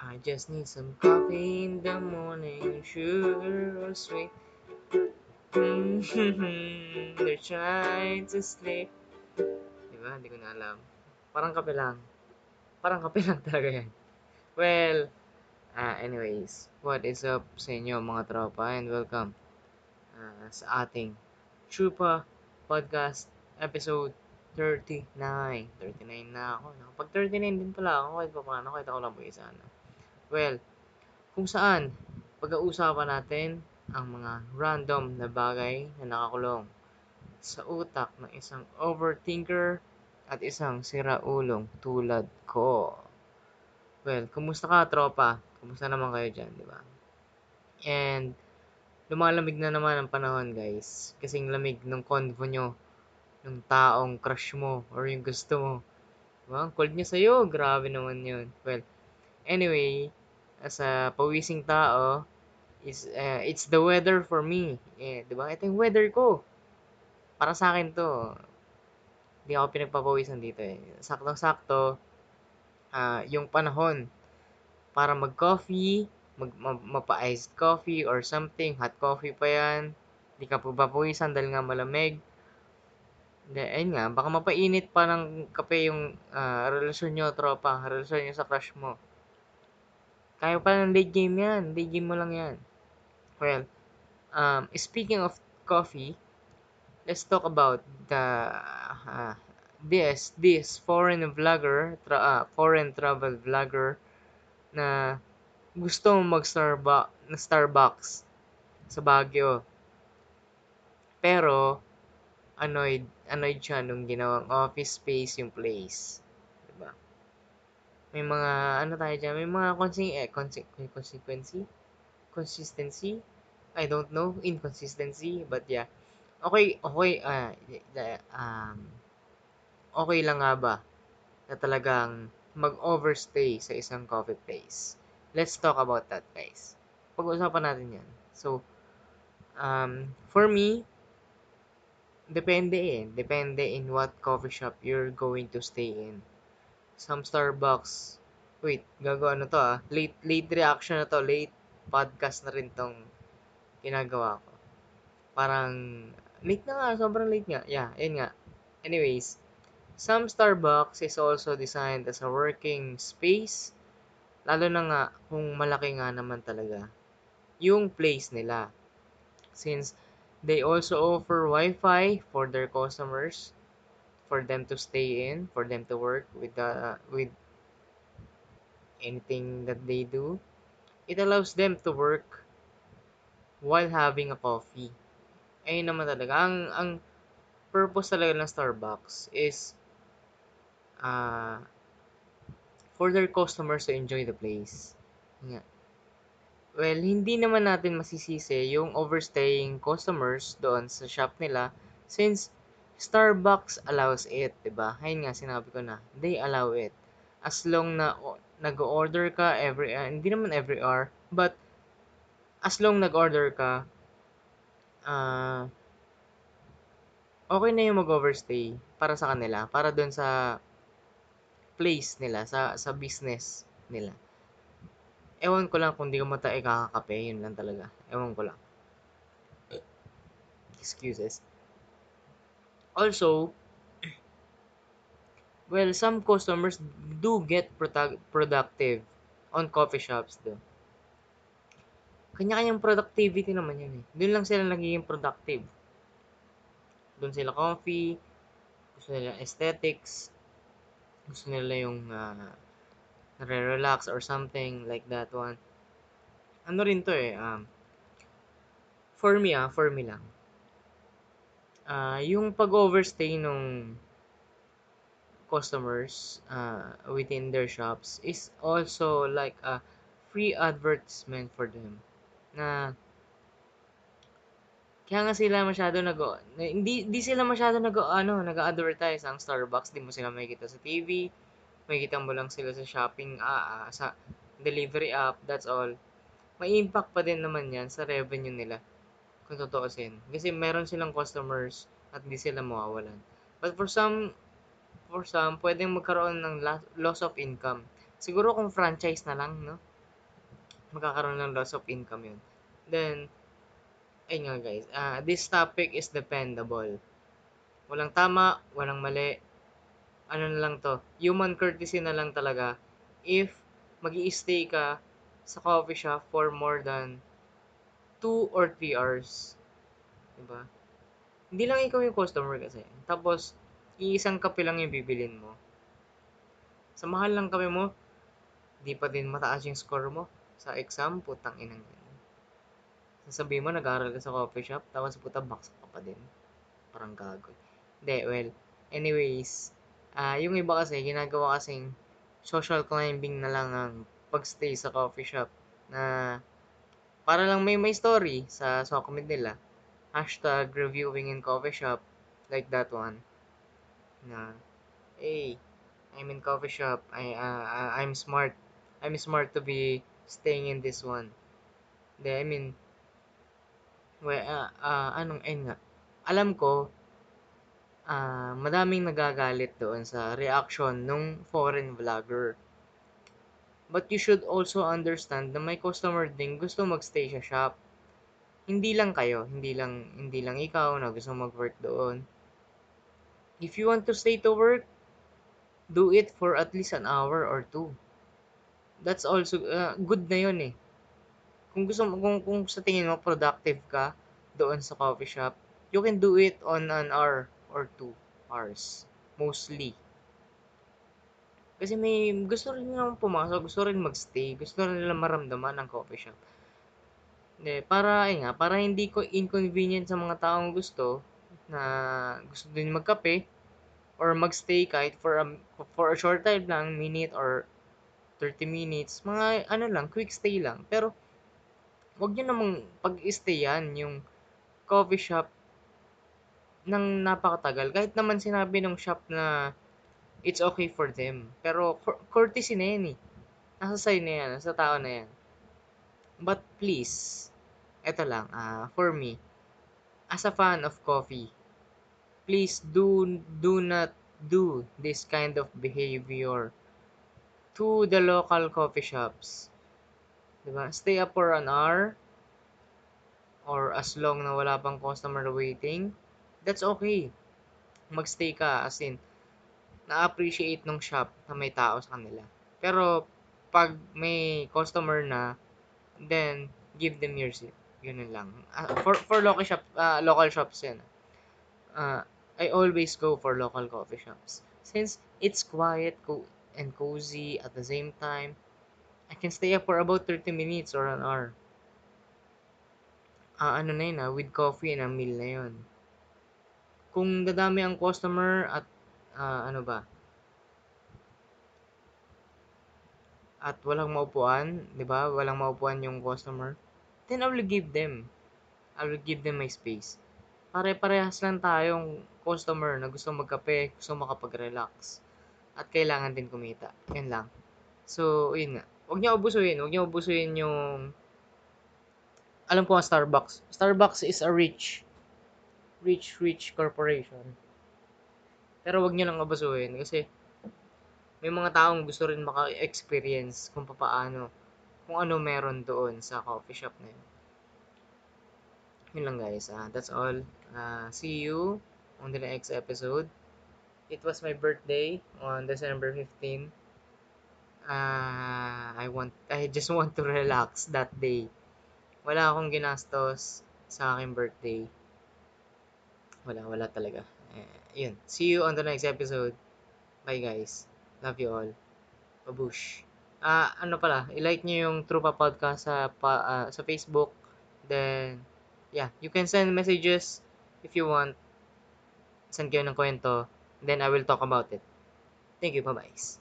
I just need some coffee in the morning, sugar or sweet. They're trying to sleep. Diba? Hindi ko na alam. Parang kape lang. Parang kape lang talaga yan. Well, uh, anyways, what is up sa inyo mga tropa and welcome uh, sa ating Chupa Podcast episode 39. 39 na ako. Nakapag 39 din pala ako kahit pa paano, kahit ako lang po isa na. Well, kung saan pag-uusapan natin ang mga random na bagay na nakakulong sa utak ng isang overthinker at isang siraulong tulad ko. Well, kumusta ka, tropa? Kumusta naman kayo dyan, di ba? And, lumalamig na naman ang panahon, guys. Kasing lamig ng convo nyo, ng taong crush mo, or yung gusto mo. Diba? Ang cold niya sa'yo, grabe naman yun. Well, anyway, as a pawising tao, is uh, it's the weather for me. Eh, 'di ba? Ito yung weather ko. Para sa akin 'to. Hindi ako pinagpapawisan dito eh. Saktong-sakto uh, yung panahon para mag-coffee, mag, mapa-iced coffee or something, hot coffee pa yan. Hindi ka papawisan dahil nga malamig. Hindi, ayun nga, baka mapainit pa ng kape yung uh, relasyon nyo, tropa, relasyon nyo sa crush mo. Kaya pa ng late game yan. Late game mo lang yan. Well, um, speaking of coffee, let's talk about the uh, this this foreign vlogger, tra, uh, foreign travel vlogger na gusto mag Starbucks na Starbucks sa Baguio. Pero annoyed annoyed siya nung ginawang office space yung place may mga ano tayo dyan, may mga consi eh, consi consequency, consistency, I don't know, inconsistency, but yeah. Okay, okay, uh, um, okay lang nga ba na talagang mag-overstay sa isang coffee place? Let's talk about that, guys. Pag-usapan natin yan. So, um, for me, depende eh. Depende in what coffee shop you're going to stay in some Starbucks. Wait, gagawa ano to ah. Late, late reaction na to. Late podcast na rin tong ginagawa ko. Parang, late na nga. Sobrang late nga. Yeah, yun nga. Anyways, some Starbucks is also designed as a working space. Lalo na nga kung malaki nga naman talaga yung place nila. Since they also offer Wi-Fi for their customers for them to stay in, for them to work with the with anything that they do. It allows them to work while having a coffee. Ayun naman talaga. Ang, ang purpose talaga ng Starbucks is uh, for their customers to enjoy the place. Yeah. Well, hindi naman natin masisisi yung overstaying customers doon sa shop nila since Starbucks allows it, 'di ba? Ayun nga sinabi ko na, they allow it. As long na nag-order ka every uh, hindi naman every hour, but as long nag-order ka uh, okay na yung mag-overstay para sa kanila, para doon sa place nila, sa sa business nila. Ewan ko lang kung di ko mata ikakakape, yun lang talaga. Ewan ko lang. Excuses. Also, well, some customers do get productive on coffee shops do. Kanya-kanyang productivity naman yan eh. Doon lang sila nagiging productive. Doon sila coffee, gusto nila aesthetics, gusto nila yung uh, nare-relax or something like that one. Ano rin to eh, um, for me ah, for me lang uh, yung pag-overstay ng customers uh, within their shops is also like a free advertisement for them. Na kaya nga sila masyado nag hindi hindi sila masyado nag ano nag-advertise ang Starbucks di mo sila makikita sa TV makikita mo lang sila sa shopping ah, ah, sa delivery app that's all. May impact pa din naman yan sa revenue nila kung tutuusin. Kasi meron silang customers at hindi sila mawawalan. But for some, for some, pwedeng magkaroon ng loss of income. Siguro kung franchise na lang, no? magkakaroon ng loss of income yun. Then, ayun nga guys, uh, this topic is dependable. Walang tama, walang mali. Ano na lang to, human courtesy na lang talaga. If mag stay ka sa coffee shop for more than 2 or 3 hours. Diba? Hindi lang ikaw yung customer kasi. Tapos, iisang kape lang yung bibilin mo. Sa mahal lang kape mo, di pa din mataas yung score mo sa exam, putang inang yan. Sasabihin mo, nag-aaral ka sa coffee shop, tapos puta, box ka pa din. Parang gago. Hindi, well, anyways, uh, yung iba kasi, ginagawa kasing social climbing na lang ang pagstay sa coffee shop na para lang may may story sa comment nila. Hashtag reviewing in coffee shop like that one. Na, hey, I'm in coffee shop. I uh, I'm smart. I'm smart to be staying in this one. Hindi, I mean, well, uh, uh, anong, ayun nga, alam ko, uh, madaming nagagalit doon sa reaction nung foreign vlogger. But you should also understand na may customer din gusto magstay sa shop. Hindi lang kayo, hindi lang hindi lang ikaw na gusto mag-work doon. If you want to stay to work, do it for at least an hour or two that's also uh, good na yun eh. Kung gusto mo, kung, kung sa tingin mo productive ka doon sa coffee shop, you can do it on an hour or two hours. Mostly. Kasi may gusto rin nilang pumasok, gusto rin magstay, gusto rin nila maramdaman ang coffee shop. De, para, ay nga, para hindi ko inconvenient sa mga taong gusto na gusto din magkape or magstay kahit for a, for a short time lang, minute or 30 minutes, mga ano lang, quick stay lang. Pero, wag nyo namang pag-stayan yung coffee shop ng napakatagal. Kahit naman sinabi ng shop na it's okay for them. Pero, courtesy na yan eh. Nasa side na yan, nasa tao na yan. But please, eto lang, uh, for me, as a fan of coffee, please do do not do this kind of behavior to the local coffee shops. Diba? Stay up for an hour or as long na wala pang customer waiting, that's okay. Magstay ka as in na-appreciate nung shop na may tao sa kanila. Pero pag may customer na, then give them your seat. Yun lang. Uh, for for local shop uh, local shops yan. Uh, I always go for local coffee shops since it's quiet, co- and cozy at the same time. I can stay up for about 30 minutes or an hour. Ah, ano na yun ah, with coffee and a meal na yun. Kung dadami ang customer at ah, ano ba, at walang maupuan, di ba? Walang maupuan yung customer, then I will give them. I will give them my space. Pare-parehas lang tayong customer na gusto magkape, gusto makapag-relax at kailangan din kumita. Yan lang. So, yun nga. Huwag niyo abusuhin. Huwag niyo abusuhin yung alam ko ang Starbucks. Starbucks is a rich rich rich corporation. Pero wag niyo lang abusuhin kasi may mga taong gusto rin maka-experience kung paano kung ano meron doon sa coffee shop na yun. Yun lang guys. Uh, that's all. Uh, see you on the next episode. It was my birthday on December 15. Uh, ah, I want I just want to relax that day. Wala akong ginastos sa aking birthday. Wala, wala talaga. Eh, yun. See you on the next episode. Bye guys. Love you all. Babush. Ah, uh, ano pala, i-like niyo yung Trupa Podcast sa pa, uh, sa Facebook. Then yeah, you can send messages if you want. Send kayo ng kwento. Then I will talk about it. Thank you. Bye-bye.